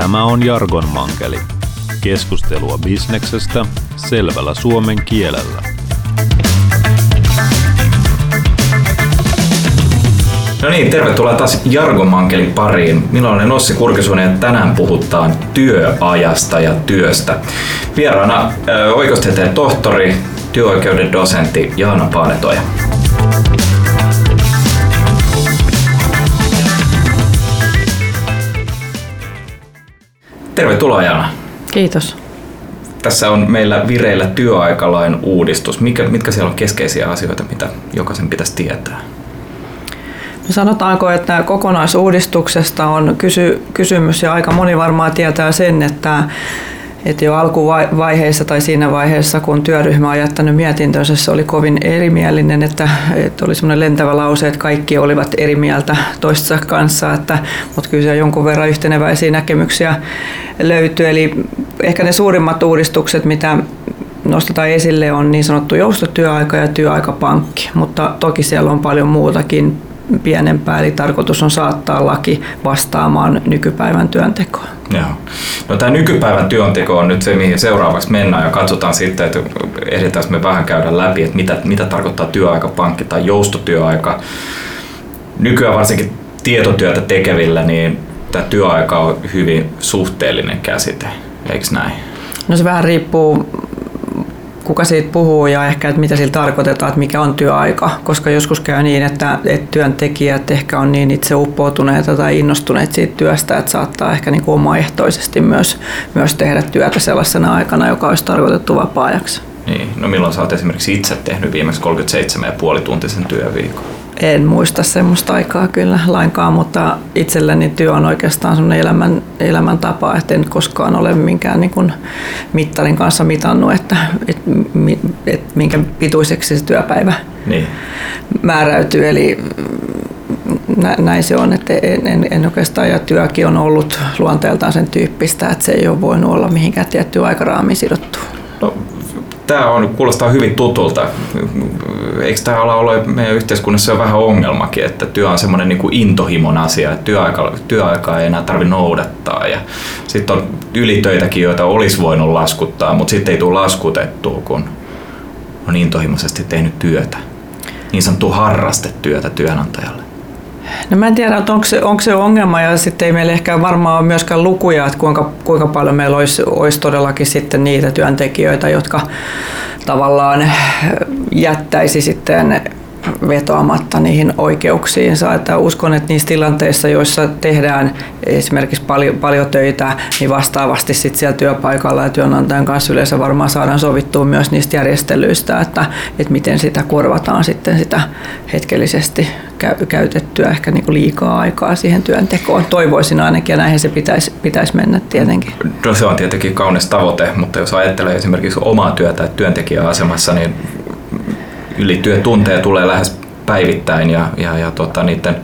Tämä on Jargon Mankeli. Keskustelua bisneksestä selvällä suomen kielellä. No niin, tervetuloa taas Jargon Mankelin pariin. Minä olen Ossi Kurkisuinen ja tänään puhutaan työajasta ja työstä. Vieraana oikeustieteen tohtori, työoikeuden dosentti Jaana Paanetoja. Tervetuloa Jaana. Kiitos. Tässä on meillä vireillä työaikalain uudistus. Mikä, mitkä siellä on keskeisiä asioita, mitä jokaisen pitäisi tietää? No sanotaanko, että kokonaisuudistuksesta on kysy, kysymys ja aika moni varmaan tietää sen, että että jo alkuvaiheessa tai siinä vaiheessa, kun työryhmä on jättänyt mietintönsä, se oli kovin erimielinen, että, että oli semmoinen lentävä lause, että kaikki olivat eri mieltä toistensa kanssa, että, mutta kyllä siellä jonkun verran yhteneväisiä näkemyksiä löytyy. Eli ehkä ne suurimmat uudistukset, mitä nostetaan esille, on niin sanottu joustotyöaika ja työaikapankki, mutta toki siellä on paljon muutakin pienempää, eli tarkoitus on saattaa laki vastaamaan nykypäivän työntekoa. Joo. No tämä nykypäivän työnteko on nyt se, mihin seuraavaksi mennään ja katsotaan sitten, että ehditään me vähän käydä läpi, että mitä, mitä tarkoittaa työaikapankki tai joustotyöaika. Nykyään varsinkin tietotyötä tekevillä, niin tämä työaika on hyvin suhteellinen käsite, eikö näin? No se vähän riippuu kuka siitä puhuu ja ehkä, että mitä sillä tarkoitetaan, että mikä on työaika, koska joskus käy niin, että, että työntekijät ehkä on niin itse uppoutuneita tai innostuneet siitä työstä, että saattaa ehkä niin kuin omaehtoisesti myös, myös tehdä työtä sellaisena aikana, joka olisi tarkoitettu vapaa-ajaksi. Niin, no milloin sä oot esimerkiksi itse tehnyt viimeksi 37,5 tuntisen työviikon? En muista semmoista aikaa kyllä lainkaan, mutta itselleni työ on oikeastaan semmoinen elämän, elämäntapa, että en koskaan ole minkään niin kuin mittarin kanssa mitannut, että, että, että minkä pituiseksi se työpäivä niin. määräytyy. Eli näin se on, että en, en, en oikeastaan, ja työkin on ollut luonteeltaan sen tyyppistä, että se ei ole voinut olla mihinkään tiettyä aikaraamiin sidottu. No, tämä on, kuulostaa hyvin tutulta. Eikö tämä ala ole meidän yhteiskunnassa jo vähän ongelmakin, että työ on semmoinen niin kuin intohimon asia, että työaika, työaikaa ei enää tarvitse noudattaa. Ja sitten on ylitöitäkin, joita olisi voinut laskuttaa, mutta sitten ei tule laskutettua, kun on intohimoisesti tehnyt työtä. Niin sanottua harrastetyötä työnantajalle. No mä en tiedä, että onko se, onko se ongelma ja sitten ei meillä ehkä varmaan ole myöskään lukuja, että kuinka, kuinka paljon meillä olisi, olisi todellakin sitten niitä työntekijöitä, jotka tavallaan jättäisi sitten vetoamatta niihin oikeuksiinsa. Että uskon, että niissä tilanteissa, joissa tehdään esimerkiksi paljon, paljon töitä, niin vastaavasti sit siellä työpaikalla ja työnantajan kanssa yleensä varmaan saadaan sovittua myös niistä järjestelyistä, että, että miten sitä korvataan sitten sitä hetkellisesti käytettyä ehkä niin kuin liikaa aikaa siihen työntekoon. Toivoisin ainakin ja näinhän se pitäisi, pitäisi mennä tietenkin. No se on tietenkin kaunis tavoite, mutta jos ajattelee esimerkiksi omaa työtä työntekijäasemassa, niin ylityötunteja tulee lähes päivittäin ja, ja, ja tota, niiden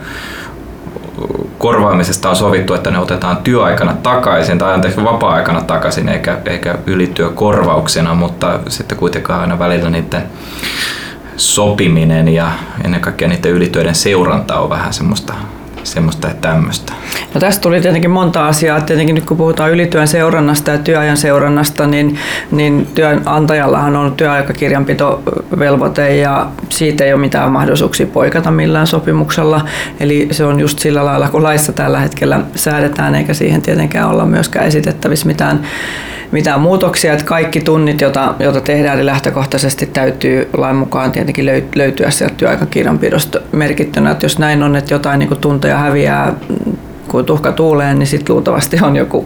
korvaamisesta on sovittu, että ne otetaan työaikana takaisin tai anteeksi vapaa-aikana takaisin eikä, eikä ylityökorvauksena, mutta sitten kuitenkaan aina välillä niiden sopiminen ja ennen kaikkea niiden ylityöiden seuranta on vähän semmoista semmoista ja tämmöistä. No tästä tuli tietenkin monta asiaa. Tietenkin nyt kun puhutaan ylityön seurannasta ja työajan seurannasta, niin, niin työnantajallahan on työaikakirjanpitovelvoite ja siitä ei ole mitään mahdollisuuksia poikata millään sopimuksella. Eli se on just sillä lailla, kun laissa tällä hetkellä säädetään, eikä siihen tietenkään olla myöskään esitettävissä mitään mitään muutoksia, että kaikki tunnit, joita, joita tehdään, niin lähtökohtaisesti täytyy lain mukaan tietenkin löytyä sieltä työaikakirjanpidosta merkittynä, että jos näin on, että jotain niin tunteja häviää kuin tuhka tuuleen, niin sitten luultavasti on joku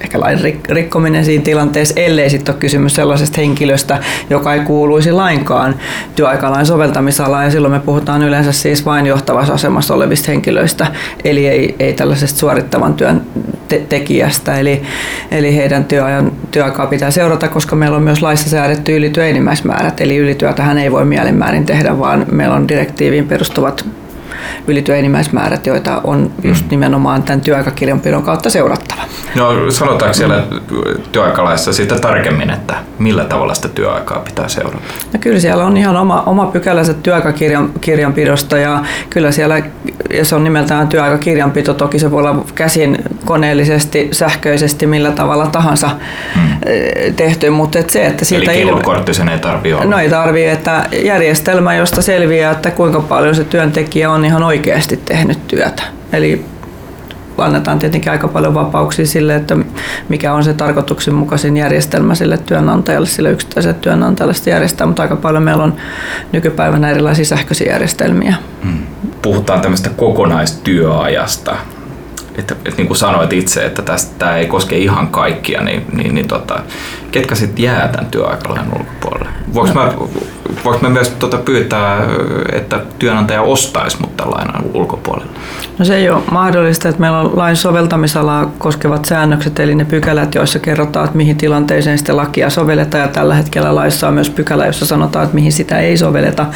ehkä lain rikkominen siinä tilanteessa, ellei sitten ole kysymys sellaisesta henkilöstä, joka ei kuuluisi lainkaan työaikalain soveltamisalaan. Ja silloin me puhutaan yleensä siis vain johtavassa asemassa olevista henkilöistä, eli ei, ei tällaisesta suorittavan työn te- tekijästä. Eli, eli heidän työajan, työaikaa pitää seurata, koska meillä on myös laissa säädetty ylityö enimmäismäärät. Eli ylityötähän ei voi mielenmäärin tehdä, vaan meillä on direktiiviin perustuvat ylityöenimmäismäärät, joita on just mm. nimenomaan tämän työaikakirjanpidon kautta seurattava. No sanotaanko siellä työaikalaissa siitä tarkemmin, että millä tavalla sitä työaikaa pitää seurata? No kyllä siellä on ihan oma, oma pykälänsä työaikakirjanpidosta ja kyllä siellä ja se on nimeltään työaikakirjanpito. Toki se voi olla käsin koneellisesti, sähköisesti, millä tavalla tahansa hmm. tehty, mutta et se, että siitä Eli ilme- sen ei tarvitse olla? No ei tarvitse, että järjestelmä, josta selviää, että kuinka paljon se työntekijä on ihan oikeasti tehnyt työtä. Eli annetaan tietenkin aika paljon vapauksia sille, että mikä on se tarkoituksenmukaisin järjestelmä sille työnantajalle, sille yksittäiselle työnantajalle sitä järjestää, mutta aika paljon meillä on nykypäivänä erilaisia sähköisiä järjestelmiä. Hmm. Puhutaan tämmöistä kokonaistyöajasta. Että, että niin kuin sanoit itse, että tämä ei koske ihan kaikkia, niin, niin, niin tota, ketkä sitten jää tämän työaikalain ulkopuolelle? Voinko mä, voinko mä myös tota pyytää, että työnantaja ostaisi mut lainan ulkopuolelle? No se ei ole mahdollista, että meillä on lain soveltamisalaa koskevat säännökset, eli ne pykälät, joissa kerrotaan, että mihin tilanteeseen sitten lakia sovelletaan, ja tällä hetkellä laissa on myös pykälä, jossa sanotaan, että mihin sitä ei sovelleta,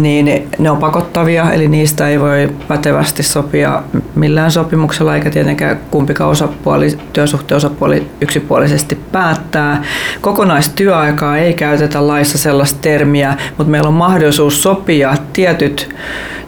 niin ne on pakottavia, eli niistä ei voi pätevästi sopia millään sopimuksella, eikä tietenkään kumpikaan osapuoli, työsuhteen osapuoli yksipuolisesti päättää. Kokonaistyöaikaa ei käytetä laissa sellaista termiä, mutta meillä on mahdollisuus sopia. Tietyt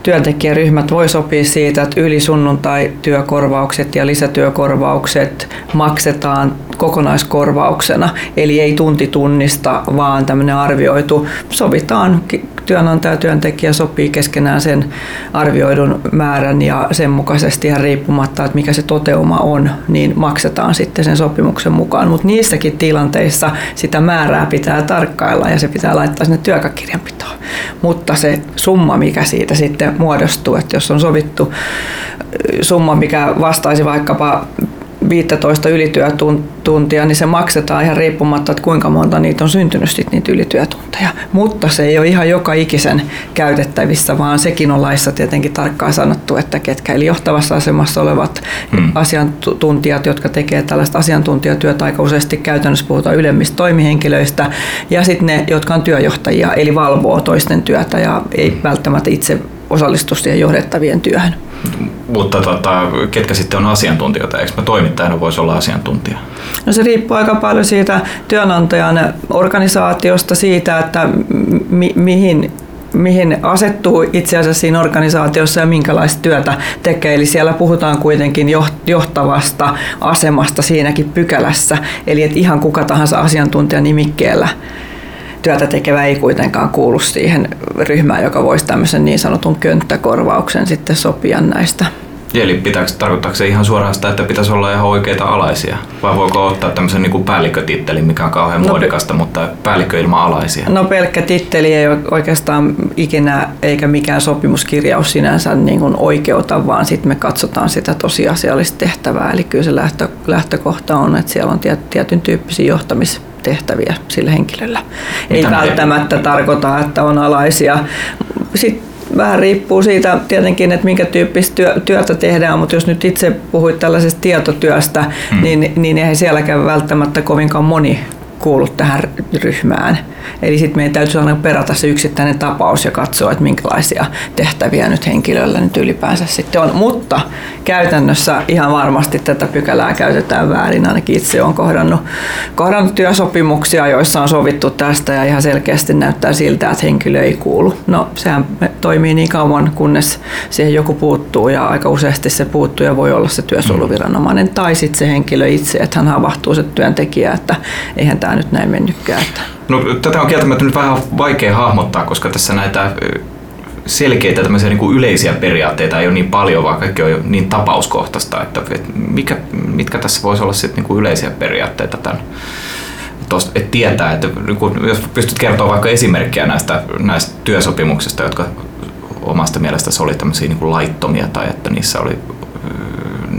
työntekijäryhmät voi sopia siitä, että ylisunnuntai-työkorvaukset ja lisätyökorvaukset maksetaan kokonaiskorvauksena, eli ei tuntitunnista, vaan tämmöinen arvioitu, sovitaan työnantaja ja työntekijä sopii keskenään sen arvioidun määrän ja sen mukaisesti ihan riippumatta, että mikä se toteuma on, niin maksetaan sitten sen sopimuksen mukaan. Mutta niissäkin tilanteissa sitä määrää pitää tarkkailla ja se pitää laittaa sinne työkakirjanpitoon. Mutta se summa, mikä siitä sitten muodostuu, että jos on sovittu summa, mikä vastaisi vaikkapa 15 ylityötuntia, niin se maksetaan ihan riippumatta, että kuinka monta niitä on syntynyt sit niitä ylityötunteja. Mutta se ei ole ihan joka ikisen käytettävissä, vaan sekin on laissa tietenkin tarkkaan sanottu, että ketkä eli johtavassa asemassa olevat hmm. asiantuntijat, jotka tekevät tällaista asiantuntijatyötä aika useasti käytännössä puhutaan ylemmistä toimihenkilöistä, ja sitten ne, jotka on työjohtajia, eli valvoo toisten työtä ja ei välttämättä itse osallistu siihen johdettavien työhön. Mutta tota, ketkä sitten on asiantuntijoita? Eikö mä toimittajana voisi olla asiantuntija? No se riippuu aika paljon siitä työnantajan organisaatiosta, siitä, että mi- mihin mihin asettuu itse asiassa siinä organisaatiossa ja minkälaista työtä tekee. Eli siellä puhutaan kuitenkin johtavasta asemasta siinäkin pykälässä. Eli että ihan kuka tahansa asiantuntija nimikkeellä työtä tekevä ei kuitenkaan kuulu siihen ryhmään, joka voisi tämmöisen niin sanotun könttäkorvauksen sitten sopia näistä. Eli pitääkö, tarkoittaako se ihan suoraan sitä, että pitäisi olla ihan oikeita alaisia? Vai voiko ottaa tämmöisen niin päällikkötittelin, mikä on kauhean no, muodikasta, mutta päällikkö ilman alaisia? No pelkkä titteli ei oikeastaan ikinä eikä mikään sopimuskirjaus sinänsä niin kuin oikeuta, vaan sitten me katsotaan sitä tosiasiallista tehtävää. Eli kyllä se lähtö, lähtökohta on, että siellä on tietyn tyyppisiä johtamis tehtäviä sillä henkilöllä. Mitä Ei välttämättä ei... tarkoita, että on alaisia. Sitten vähän riippuu siitä tietenkin, että minkä tyyppistä työ, työtä tehdään, mutta jos nyt itse puhuit tällaisesta tietotyöstä, hmm. niin, niin ei sielläkään välttämättä kovinkaan moni kuulu tähän ryhmään. Eli sitten meidän täytyy aina perata se yksittäinen tapaus ja katsoa, että minkälaisia tehtäviä nyt henkilöllä nyt ylipäänsä sitten on. Mutta käytännössä ihan varmasti tätä pykälää käytetään väärin. Ainakin itse olen kohdannut, kohdannut työsopimuksia, joissa on sovittu tästä ja ihan selkeästi näyttää siltä, että henkilö ei kuulu. No sehän toimii niin kauan, kunnes siihen joku puuttuu ja aika useasti se puuttuu ja voi olla se työsuojeluviranomainen tai sitten se henkilö itse, että hän havahtuu se työntekijä, että eihän tämä nyt näin mennytkään. No, tätä on kieltämättä nyt vähän vaikea hahmottaa, koska tässä näitä selkeitä tämmöisiä niin kuin yleisiä periaatteita ei ole niin paljon, vaan kaikki on niin tapauskohtaista, että mikä, mitkä tässä voisi olla sitten niin kuin yleisiä periaatteita tämän, tosta, että tietää, että niin jos pystyt kertoa vaikka esimerkkejä näistä, näistä työsopimuksista, jotka omasta mielestä oli tämmöisiä niin kuin laittomia tai että niissä oli,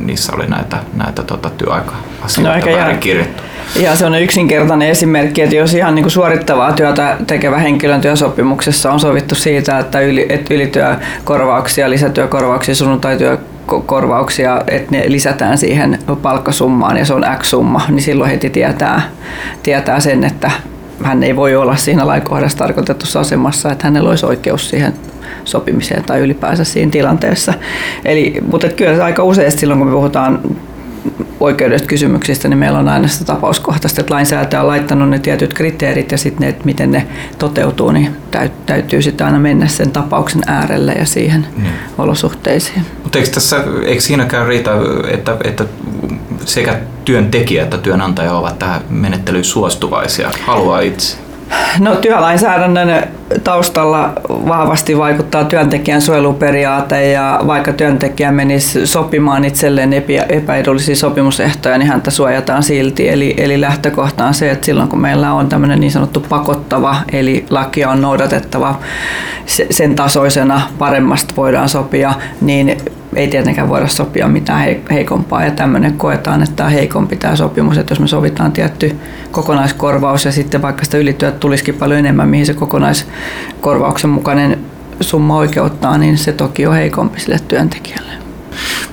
niissä oli näitä, näitä tota, työaika-asioita no, väärin kirjattu. Ihan se on yksinkertainen esimerkki, että jos ihan niin kuin suorittavaa työtä tekevä henkilön työsopimuksessa on sovittu siitä, että, yli, että ylityökorvauksia, lisätyökorvauksia, sunnuntaityökorvauksia, että ne lisätään siihen palkkasummaan ja se on X-summa, niin silloin heti tietää, tietää sen, että hän ei voi olla siinä lainkohdassa tarkoitetussa asemassa, että hänellä olisi oikeus siihen sopimiseen tai ylipäänsä siinä tilanteessa. Eli, mutta kyllä aika useasti silloin, kun me puhutaan oikeudellisista kysymyksistä, niin meillä on aina sitä tapauskohtaista, että lainsäätäjä on laittanut ne tietyt kriteerit ja sitten ne, että miten ne toteutuu, niin täytyy sitten aina mennä sen tapauksen äärelle ja siihen mm. olosuhteisiin. Mutta eikö, tässä, eikö siinäkään riitä, että, että sekä työntekijä että työnantaja ovat tähän menettelyyn suostuvaisia, haluaa itse? No työlainsäädännön taustalla vahvasti vaikuttaa työntekijän suojeluperiaate ja vaikka työntekijä menisi sopimaan itselleen epäedullisia sopimusehtoja, niin häntä suojataan silti. Eli, eli lähtökohta on se, että silloin kun meillä on tämmöinen niin sanottu pakottava, eli lakia on noudatettava sen tasoisena paremmasta voidaan sopia, niin ei tietenkään voida sopia mitään heikompaa ja tämmöinen koetaan, että tämä heikompi tämä sopimus, että jos me sovitaan tietty kokonaiskorvaus ja sitten vaikka sitä ylityöt tulisikin paljon enemmän, mihin se kokonaiskorvauksen mukainen summa oikeuttaa, niin se toki on heikompi sille työntekijälle.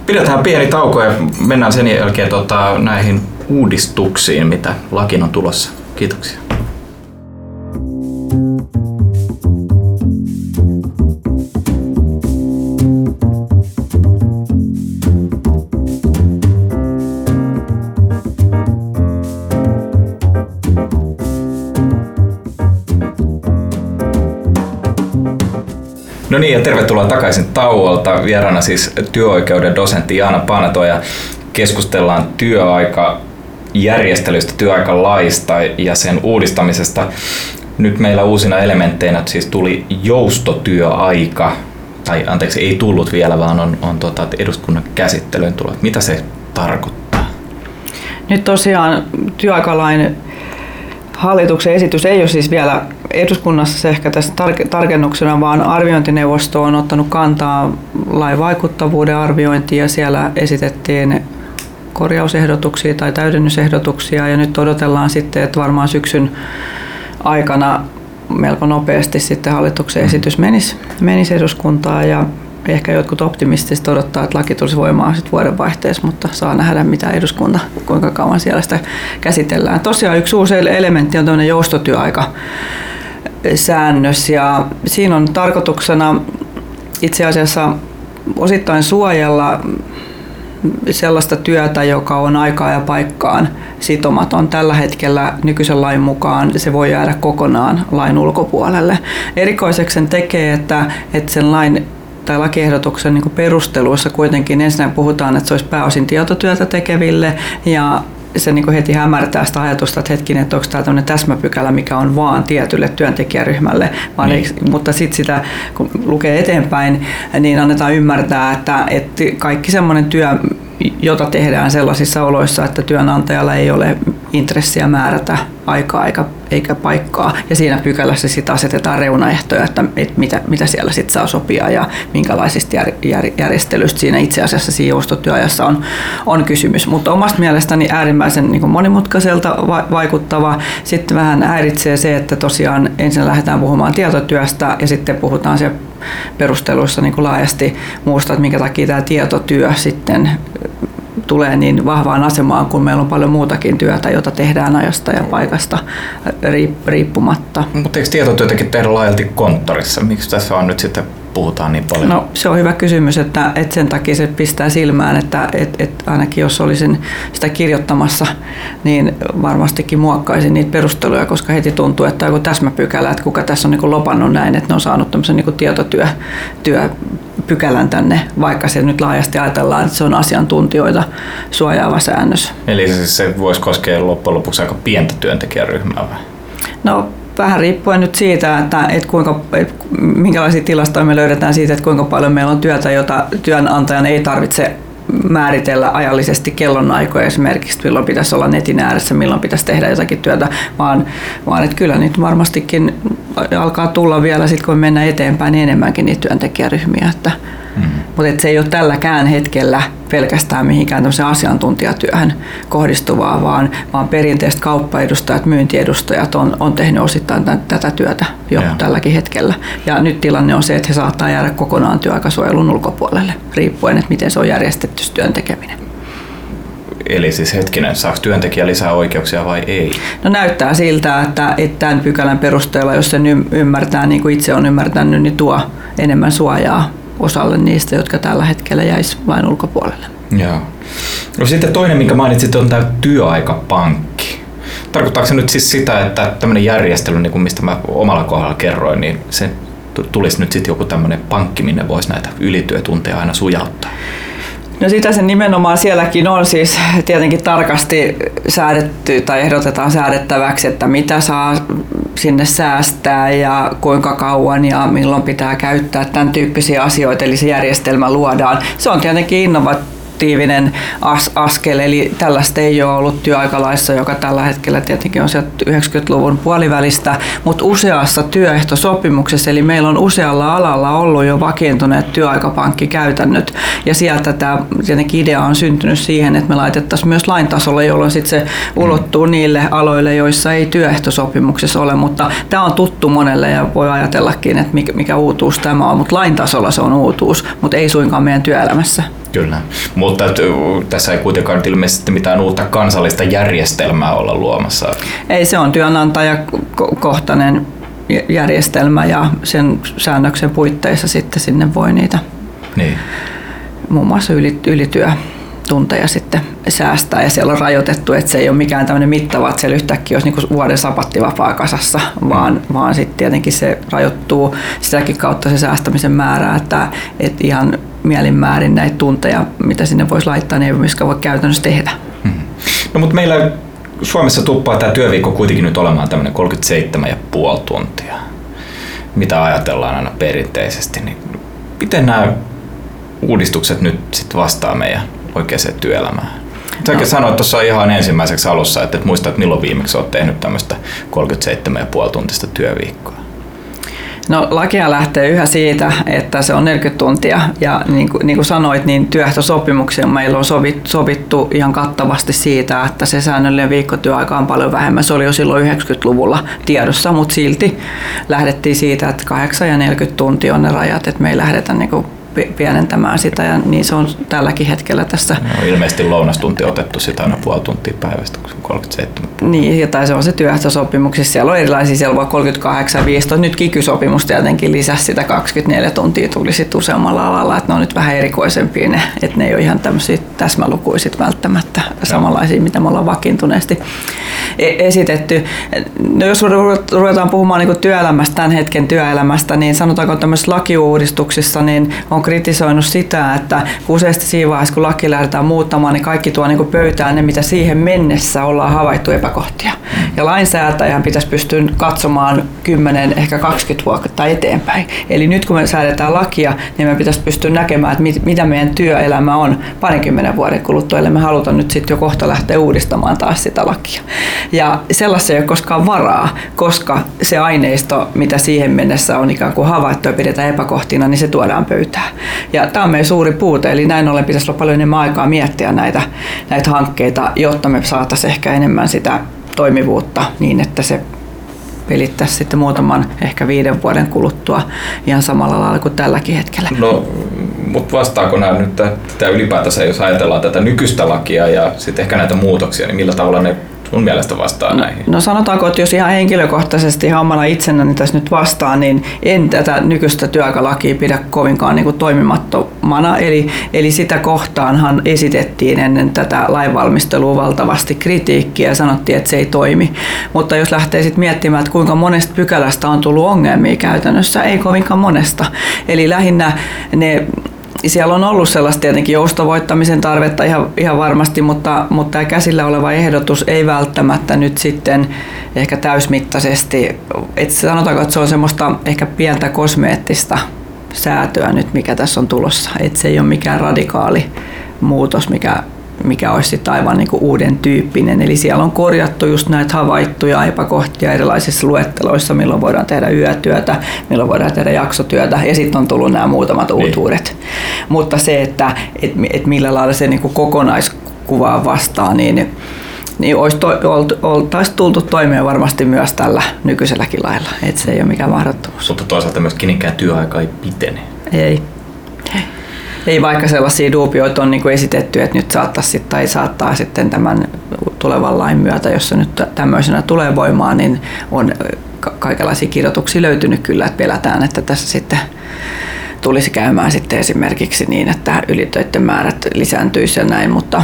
Pidetään pieni tauko ja mennään sen jälkeen tota, näihin uudistuksiin, mitä lakin on tulossa. Kiitoksia. No niin, ja tervetuloa takaisin tauolta. Vieraana siis työoikeuden dosentti Jaana Panato ja keskustellaan työaika järjestelystä, työaikalaista ja sen uudistamisesta. Nyt meillä uusina elementteinä siis tuli joustotyöaika, tai anteeksi, ei tullut vielä, vaan on, on tota, eduskunnan käsittelyyn tullut. Mitä se tarkoittaa? Nyt tosiaan työaikalain Hallituksen esitys ei ole siis vielä eduskunnassa se ehkä tässä tarkennuksena, vaan arviointineuvosto on ottanut kantaa lain vaikuttavuuden arviointiin ja siellä esitettiin korjausehdotuksia tai täydennysehdotuksia. Ja nyt odotellaan sitten, että varmaan syksyn aikana melko nopeasti sitten hallituksen esitys menisi, menisi eduskuntaan. Ja ehkä jotkut optimistisesti odottaa, että laki tulisi voimaan sitten vuodenvaihteessa, mutta saa nähdä mitä eduskunta, kuinka kauan siellä sitä käsitellään. Tosiaan yksi uusi elementti on tämmöinen joustotyöaika säännös ja siinä on tarkoituksena itse asiassa osittain suojella sellaista työtä, joka on aikaa ja paikkaan sitomaton. Tällä hetkellä nykyisen lain mukaan se voi jäädä kokonaan lain ulkopuolelle. Erikoiseksi sen tekee, että, että sen lain tai lakiehdotuksen niin perusteluissa kuitenkin ensin puhutaan, että se olisi pääosin tietotyötä tekeville ja se niin heti hämärtää sitä ajatusta, että hetkinen, että onko tämä tämmöinen täsmäpykälä, mikä on vaan tietylle työntekijäryhmälle, vaan niin. ei, mutta sitten sitä, kun lukee eteenpäin, niin annetaan ymmärtää, että, että kaikki semmoinen työ, jota tehdään sellaisissa oloissa, että työnantajalla ei ole intressiä määrätä aikaa eikä, eikä paikkaa. Ja siinä pykälässä sitten asetetaan reunaehtoja, että, että mitä, mitä siellä sitten saa sopia ja minkälaisista jär, jär, järjestelyistä siinä itse asiassa siinä joustotyöajassa on, on kysymys. Mutta omasta mielestäni äärimmäisen niin monimutkaiselta va, vaikuttava. Sitten vähän häiritsee se, että tosiaan ensin lähdetään puhumaan tietotyöstä ja sitten puhutaan se perusteluissa niin kuin laajasti muusta, että minkä takia tämä tietotyö sitten tulee niin vahvaan asemaan, kun meillä on paljon muutakin työtä, jota tehdään ajasta ja paikasta riippumatta. Mutta eikö tietotyötäkin tehdä laajalti konttorissa? Miksi tässä on nyt sitten puhutaan niin paljon? No se on hyvä kysymys, että, että sen takia se pistää silmään, että, että, että ainakin jos olisin sitä kirjoittamassa, niin varmastikin muokkaisin niitä perusteluja, koska heti tuntuu, että joku täsmäpykälä, että kuka tässä on niin lopannut näin, että ne on saanut tämmöisen niin tietotyö työ, pykälän tänne, vaikka se nyt laajasti ajatellaan, että se on asiantuntijoita suojaava säännös. Eli se voisi koskea loppujen lopuksi aika pientä työntekijäryhmää vai? No vähän riippuen nyt siitä, että, että kuinka, että minkälaisia tilastoja me löydetään siitä, että kuinka paljon meillä on työtä, jota työnantajan ei tarvitse määritellä ajallisesti kellonaikoja esimerkiksi, milloin pitäisi olla netin ääressä, milloin pitäisi tehdä jotakin työtä, vaan, vaan että kyllä nyt varmastikin alkaa tulla vielä sitten, kun mennään eteenpäin, niin enemmänkin niitä työntekijäryhmiä. Että, Mutta se ei ole tälläkään hetkellä pelkästään mihinkään asiantuntijatyöhön kohdistuvaa, vaan, vaan perinteiset kauppaedustajat, myyntiedustajat on, on tehnyt osittain tämän, tätä työtä jo yeah. tälläkin hetkellä. Ja nyt tilanne on se, että he saattaa jäädä kokonaan työaikasuojelun ulkopuolelle, riippuen, että miten se on järjestetty työn tekeminen. Eli siis hetkinen, saako työntekijä lisää oikeuksia vai ei? No näyttää siltä, että, että tämän pykälän perusteella, jos sen ymmärtää niin kuin itse on ymmärtänyt, niin tuo enemmän suojaa osalle niistä, jotka tällä hetkellä jäisi vain ulkopuolelle. Joo. No sitten toinen, minkä mainitsit, on tämä työaikapankki. Tarkoittaako se nyt siis sitä, että tämmöinen järjestely, niin kuin mistä mä omalla kohdalla kerroin, niin se tulisi nyt sitten joku tämmöinen pankki, minne voisi näitä ylityötunteja aina sujauttaa? No sitä se nimenomaan sielläkin on siis tietenkin tarkasti säädetty tai ehdotetaan säädettäväksi, että mitä saa sinne säästää ja kuinka kauan ja milloin pitää käyttää tämän tyyppisiä asioita, eli se järjestelmä luodaan. Se on tietenkin innovatiivinen aktiivinen as- askel, eli tällaista ei ole ollut työaikalaissa, joka tällä hetkellä tietenkin on sieltä 90-luvun puolivälistä, mutta useassa työehtosopimuksessa, eli meillä on usealla alalla ollut jo vakiintuneet työaikapankkikäytännöt, ja sieltä tämä tietenkin idea on syntynyt siihen, että me laitettaisiin myös lain tasolle, jolloin sitten se ulottuu niille aloille, joissa ei työehtosopimuksessa ole, mutta tämä on tuttu monelle ja voi ajatellakin, että mikä, mikä uutuus tämä on, mutta lain tasolla se on uutuus, mutta ei suinkaan meidän työelämässä. Kyllä, mutta tässä ei kuitenkaan ilmeisesti mitään uutta kansallista järjestelmää olla luomassa. Ei, se on työnantajakohtainen järjestelmä ja sen säännöksen puitteissa sitten sinne voi niitä niin. muun muassa ylityö tunteja sitten säästää ja siellä on rajoitettu, että se ei ole mikään tämmöinen mittava, että siellä yhtäkkiä olisi niin vuoden sapattivapaa kasassa, vaan, vaan sitten tietenkin se rajoittuu sitäkin kautta se säästämisen määrä, että, että ihan mielinmäärin näitä tunteja, mitä sinne voisi laittaa, niin ei myöskään voi käytännössä tehdä. Hmm. No mutta meillä Suomessa tuppaa tämä työviikko kuitenkin nyt olemaan tämmöinen 37,5 tuntia, mitä ajatellaan aina perinteisesti. Niin miten nämä uudistukset nyt sitten vastaa meidän oikeaan työelämään? Säkin no. sanoit tuossa ihan ensimmäiseksi alussa, että et muista, että milloin viimeksi olet tehnyt tämmöistä 37,5 tuntista työviikkoa. No lakia lähtee yhä siitä, että se on 40 tuntia ja niin kuin, niin kuin sanoit, niin työehtosopimuksia meillä on sovittu, sovittu ihan kattavasti siitä, että se säännöllinen viikkotyöaika on paljon vähemmän. Se oli jo silloin 90-luvulla tiedossa, mutta silti lähdettiin siitä, että 8 ja 40 tuntia on ne rajat, että me ei lähdetä niin kuin pienentämään sitä ja niin se on tälläkin hetkellä tässä. No, ilmeisesti lounastunti otettu sitä aina puoli tuntia päivästä, kun se on 37. Niin, tai se on se työehtosopimuksissa. Siellä on erilaisia, siellä voi 38, 15. Nyt kiky-sopimus tietenkin lisäsi sitä 24 tuntia tuli sitten useammalla alalla, että ne on nyt vähän erikoisempia ne, että ne ei ole ihan tämmöisiä täsmälukuisit välttämättä samanlaisia, mitä me ollaan vakiintuneesti e- esitetty. No jos ruvetaan puhumaan niin työelämästä, tämän hetken työelämästä, niin sanotaanko tämmöisissä lakiuudistuksissa, niin on kritisoinut sitä, että useasti siinä vaiheessa, kun laki lähdetään muuttamaan, niin kaikki tuo niin pöytään ne, mitä siihen mennessä ollaan havaittu epäkohtia. Ja lainsäätäjän pitäisi pystyä katsomaan 10, ehkä 20 vuotta eteenpäin. Eli nyt kun me säädetään lakia, niin me pitäisi pystyä näkemään, että mit, mitä meidän työelämä on parinkymmenen vuoden kuluttua, eli me halutaan nyt sitten jo kohta lähteä uudistamaan taas sitä lakia. Ja sellaista ei ole koskaan varaa, koska se aineisto, mitä siihen mennessä on ikään kuin havaittu ja pidetään epäkohtina, niin se tuodaan pöytään. Ja tämä on meidän suuri puute, eli näin ollen pitäisi olla paljon enemmän aikaa miettiä näitä, näitä hankkeita, jotta me saataisiin ehkä enemmän sitä toimivuutta niin, että se pelittäisi sitten muutaman ehkä viiden vuoden kuluttua ihan samalla lailla kuin tälläkin hetkellä. No, mutta vastaako nämä nyt tämä ylipäätänsä, jos ajatellaan tätä nykyistä lakia ja sitten ehkä näitä muutoksia, niin millä tavalla ne sun mielestä vastaa no, näihin? No sanotaanko, että jos ihan henkilökohtaisesti ihan omana itsenäni tässä nyt vastaan, niin en tätä nykyistä työaikalakia pidä kovinkaan niin kuin toimimattomana. Eli, eli sitä kohtaanhan esitettiin ennen tätä lainvalmistelua valtavasti kritiikkiä ja sanottiin, että se ei toimi. Mutta jos lähtee sitten miettimään, että kuinka monesta pykälästä on tullut ongelmia käytännössä, ei kovinkaan monesta. Eli lähinnä ne siellä on ollut sellaista tietenkin joustavoittamisen tarvetta ihan, ihan varmasti, mutta, mutta tämä käsillä oleva ehdotus ei välttämättä nyt sitten ehkä täysmittaisesti, että sanotaanko, että se on semmoista ehkä pientä kosmeettista säätöä nyt, mikä tässä on tulossa. Että se ei ole mikään radikaali muutos, mikä mikä olisi sitten aivan niin kuin uuden tyyppinen. Eli siellä on korjattu just näitä havaittuja epäkohtia erilaisissa luetteloissa, milloin voidaan tehdä yötyötä, milloin voidaan tehdä jaksotyötä ja sitten on tullut nämä muutamat niin. uutuudet. Mutta se, että et, et millä lailla se niin kuin kokonaiskuvaa vastaa, niin niin olisi to, oltaisiin tultu toimeen varmasti myös tällä nykyiselläkin lailla. Että se ei ole mikään mahdottomuus. Mutta toisaalta myös kenenkään työaika ei pitene. Ei. Ei vaikka sellaisia duubioita on kuin esitetty, että nyt saattaisi tai saattaa sitten tämän tulevan lain myötä, jos se nyt tämmöisenä tulee voimaan, niin on kaikenlaisia kirjoituksia löytynyt kyllä, että pelätään, että tässä sitten tulisi käymään sitten esimerkiksi niin, että ylitöiden määrät lisääntyisi ja näin, mutta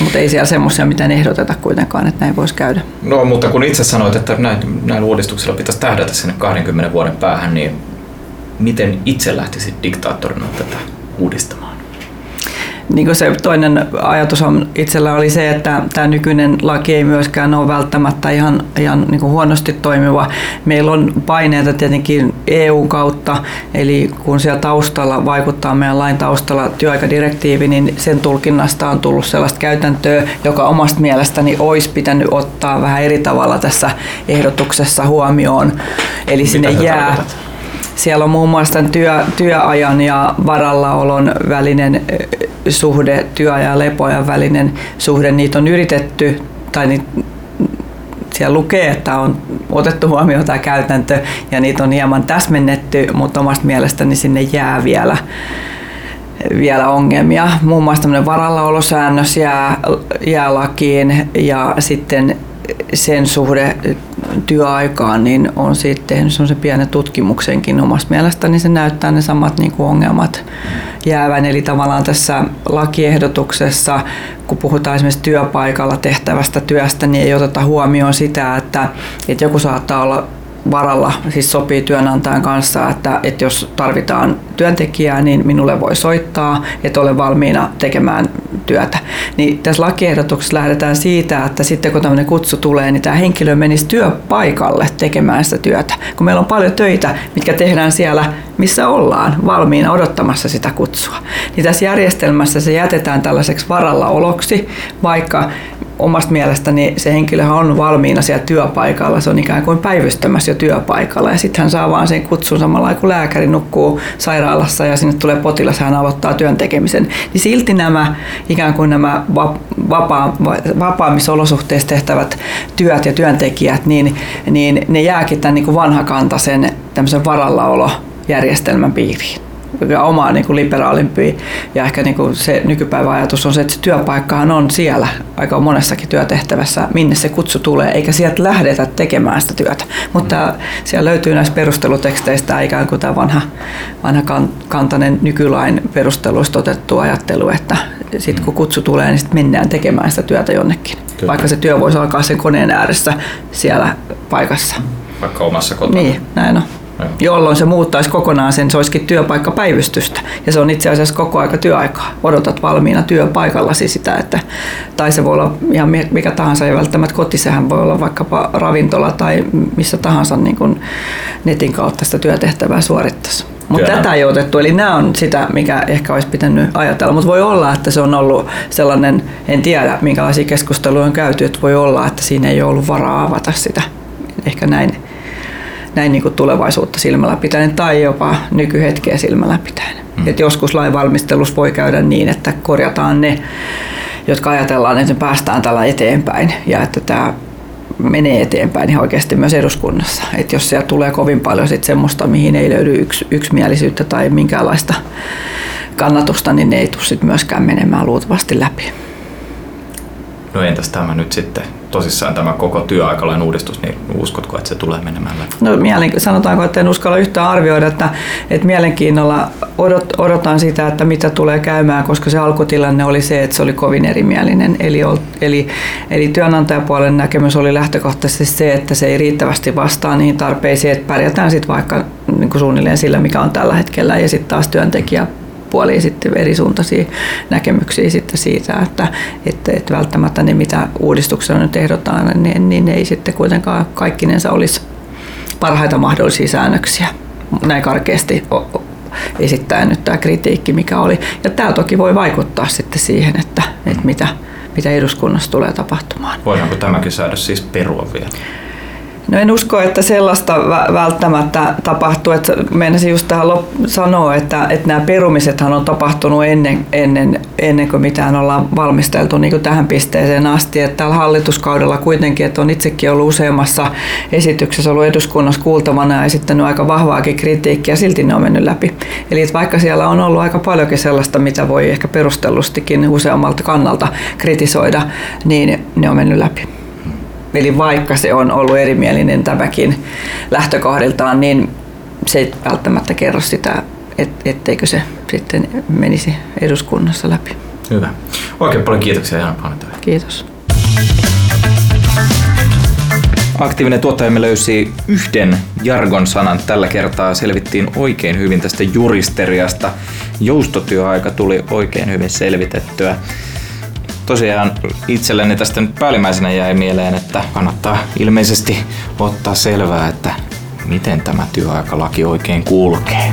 mutta ei siellä semmoisia mitään ehdoteta kuitenkaan, että näin voisi käydä. No, mutta kun itse sanoit, että näillä uudistuksilla pitäisi tähdätä sinne 20 vuoden päähän, niin miten itse lähtisit diktaattorina tätä uudistamaan? niin kuin se toinen ajatus on itsellä oli se, että tämä nykyinen laki ei myöskään ole välttämättä ihan, ihan niin kuin huonosti toimiva. Meillä on paineita tietenkin EU-kautta, eli kun siellä taustalla vaikuttaa meidän lain taustalla työaikadirektiivi, niin sen tulkinnasta on tullut sellaista käytäntöä, joka omasta mielestäni olisi pitänyt ottaa vähän eri tavalla tässä ehdotuksessa huomioon. Eli Mitä sinne jää... Tarkoitat? Siellä on muun muassa työ, työajan ja varallaolon välinen suhde, työajan ja lepoajan välinen suhde. Niitä on yritetty, tai niitä, siellä lukee, että on otettu huomioon tämä käytäntö ja niitä on hieman täsmennetty, mutta omasta mielestäni sinne jää vielä vielä ongelmia. Muun muassa tämmöinen varallaolosäännös jää, jää lakiin ja sitten sen suhde työaikaan, niin on siitä tehnyt semmoisen pienen tutkimuksenkin omasta mielestäni. Se näyttää ne samat niin kuin ongelmat jäävän. Eli tavallaan tässä lakiehdotuksessa, kun puhutaan esimerkiksi työpaikalla tehtävästä työstä, niin ei oteta huomioon sitä, että, että joku saattaa olla varalla, siis sopii työnantajan kanssa, että, että jos tarvitaan työntekijää, niin minulle voi soittaa, että olen valmiina tekemään työtä. Niin tässä lakiehdotuksessa lähdetään siitä, että sitten kun tämmöinen kutsu tulee, niin tämä henkilö menisi työpaikalle tekemään sitä työtä. Kun meillä on paljon töitä, mitkä tehdään siellä, missä ollaan valmiina odottamassa sitä kutsua. Niin tässä järjestelmässä se jätetään tällaiseksi varallaoloksi, vaikka omasta mielestäni se henkilö on valmiina siellä työpaikalla, se on ikään kuin päivystämässä jo työpaikalla. Ja sitten hän saa vaan sen kutsun samalla kun lääkäri nukkuu sairaalassa ja sinne tulee potilas hän aloittaa työn tekemisen. Niin silti nämä ikään kuin nämä vapaa, vapaamisolosuhteissa tehtävät työt ja työntekijät, niin, niin ne jääkin tämän niin kuin vanhakantaisen tämmöisen varallaolojärjestelmän piiriin omaa niin kuin liberaalimpi ja ehkä niin kuin se nykypäivän ajatus on se, että se työpaikkahan on siellä aika monessakin työtehtävässä, minne se kutsu tulee, eikä sieltä lähdetä tekemään sitä työtä. Mutta mm. siellä löytyy näistä perusteluteksteistä ikään kuin tämä vanha, vanha kantainen nykylain perusteluista otettu ajattelu, että sitten kun kutsu tulee, niin sitten mennään tekemään sitä työtä jonnekin. Kyllä. Vaikka se työ voisi alkaa sen koneen ääressä siellä paikassa. Vaikka omassa kotona. Niin, näin on jolloin se muuttaisi kokonaan sen, se olisikin työpaikkapäivystystä. Ja se on itse asiassa koko aika työaikaa. Odotat valmiina työpaikallasi sitä, että, tai se voi olla ihan mikä tahansa, ja välttämättä koti, sehän voi olla vaikkapa ravintola tai missä tahansa niin kuin netin kautta sitä työtehtävää suorittaisi. Mutta tätä ei otettu, eli nämä on sitä, mikä ehkä olisi pitänyt ajatella. Mutta voi olla, että se on ollut sellainen, en tiedä minkälaisia keskusteluja on käyty, että voi olla, että siinä ei ole ollut varaa avata sitä. Ehkä näin näin niin kuin tulevaisuutta silmällä pitäen tai jopa nykyhetkeä silmällä pitäen. Mm. Et joskus lainvalmistelussa voi käydä niin, että korjataan ne, jotka ajatellaan, että me päästään tällä eteenpäin ja että tämä menee eteenpäin ihan oikeasti myös eduskunnassa. Et jos siellä tulee kovin paljon sit semmoista, mihin ei löydy yks, yksimielisyyttä tai minkäänlaista kannatusta, niin ne ei tule sit myöskään menemään luultavasti läpi. No entäs tämä nyt sitten tosissaan tämä koko työaikalain uudistus, niin uskotko, että se tulee menemään läpi? No mielen, sanotaanko, että en uskalla yhtään arvioida, että, että mielenkiinnolla odot, odotan sitä, että mitä tulee käymään, koska se alkutilanne oli se, että se oli kovin erimielinen. Eli, eli, eli työnantajapuolen näkemys oli lähtökohtaisesti se, että se ei riittävästi vastaa niihin tarpeisiin, että pärjätään sitten vaikka niin kuin suunnilleen sillä, mikä on tällä hetkellä, ja sitten taas työntekijä puolia sitten eri suuntaisia näkemyksiä sitten siitä, että, että, että välttämättä ne mitä uudistuksella nyt ehdotaan, niin, niin ei sitten kuitenkaan kaikkinensa olisi parhaita mahdollisia säännöksiä. Näin karkeasti esittää nyt tämä kritiikki, mikä oli. Ja tämä toki voi vaikuttaa sitten siihen, että, että mitä, mitä eduskunnassa tulee tapahtumaan. Voidaanko tämäkin säädös siis perua vielä? No en usko, että sellaista välttämättä tapahtuu. Että meinasin just tähän sanoa, että, että nämä perumisethan on tapahtunut ennen, ennen, ennen kuin mitään ollaan valmisteltu niin kuin tähän pisteeseen asti. Että tällä hallituskaudella kuitenkin, että on itsekin ollut useammassa esityksessä ollut eduskunnassa kuultavana ja esittänyt aika vahvaakin kritiikkiä, silti ne on mennyt läpi. Eli että vaikka siellä on ollut aika paljonkin sellaista, mitä voi ehkä perustellustikin useammalta kannalta kritisoida, niin ne on mennyt läpi. Eli vaikka se on ollut erimielinen tämäkin lähtökohdiltaan, niin se ei välttämättä kerro sitä, et, etteikö se sitten menisi eduskunnassa läpi. Hyvä. Oikein paljon kiitoksia Jana Paanetoja. Kiitos. Aktiivinen tuottajamme löysi yhden jargon sanan. Tällä kertaa selvittiin oikein hyvin tästä juristeriasta. Joustotyöaika tuli oikein hyvin selvitettyä. Tosiaan itselleni tästä nyt päällimmäisenä jäi mieleen, että kannattaa ilmeisesti ottaa selvää, että miten tämä työaikalaki oikein kulkee.